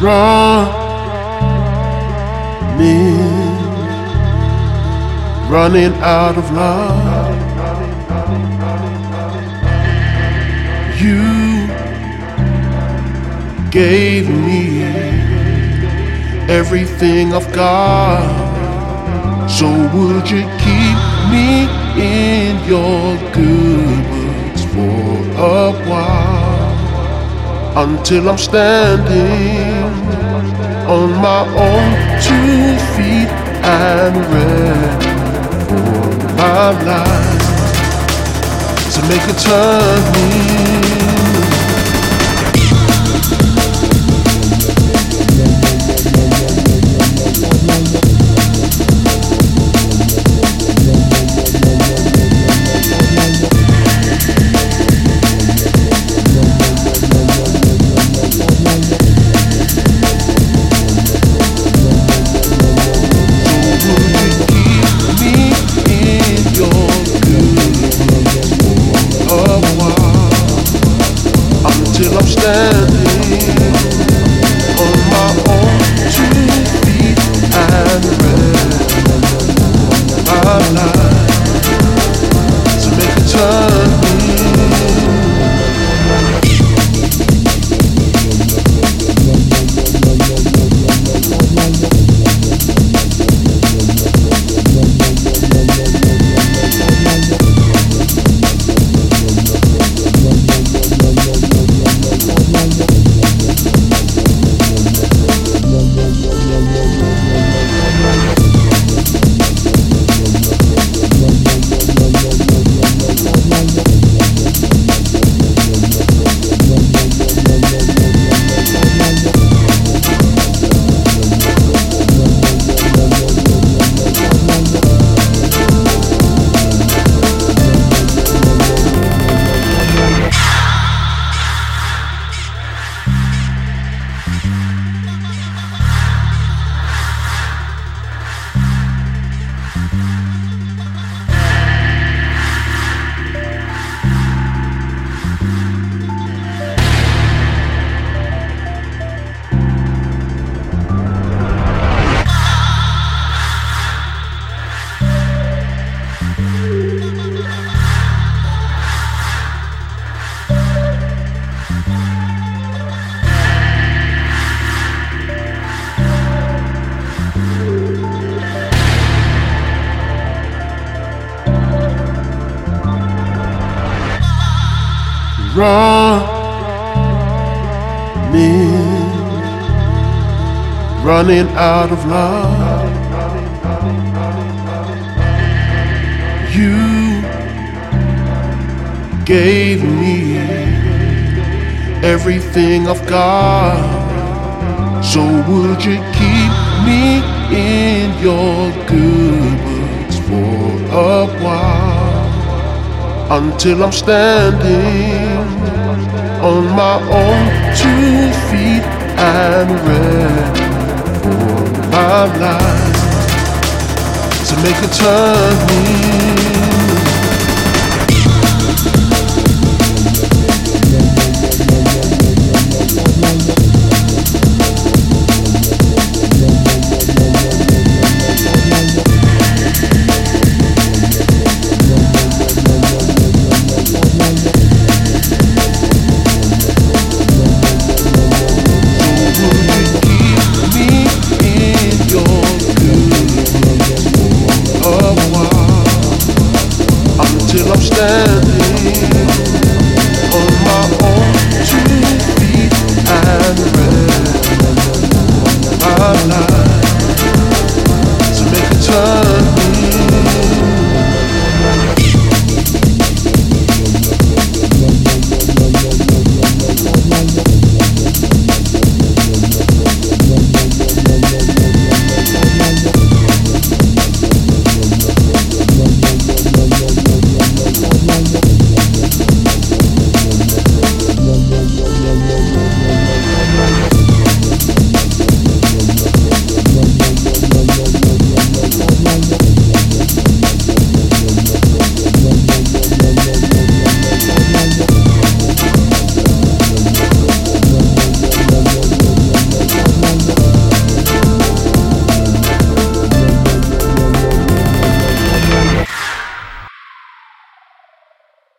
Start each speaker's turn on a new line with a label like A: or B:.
A: running, running out of love. You gave me everything I've got. So would you keep me in your good books for a while until I'm standing on my own two feet and ready for my life to make a turn. Running, running out of love. You gave me everything I've got. So would you keep me in your good books for a while until I'm standing on my own two feet and ready for my life to make a turn.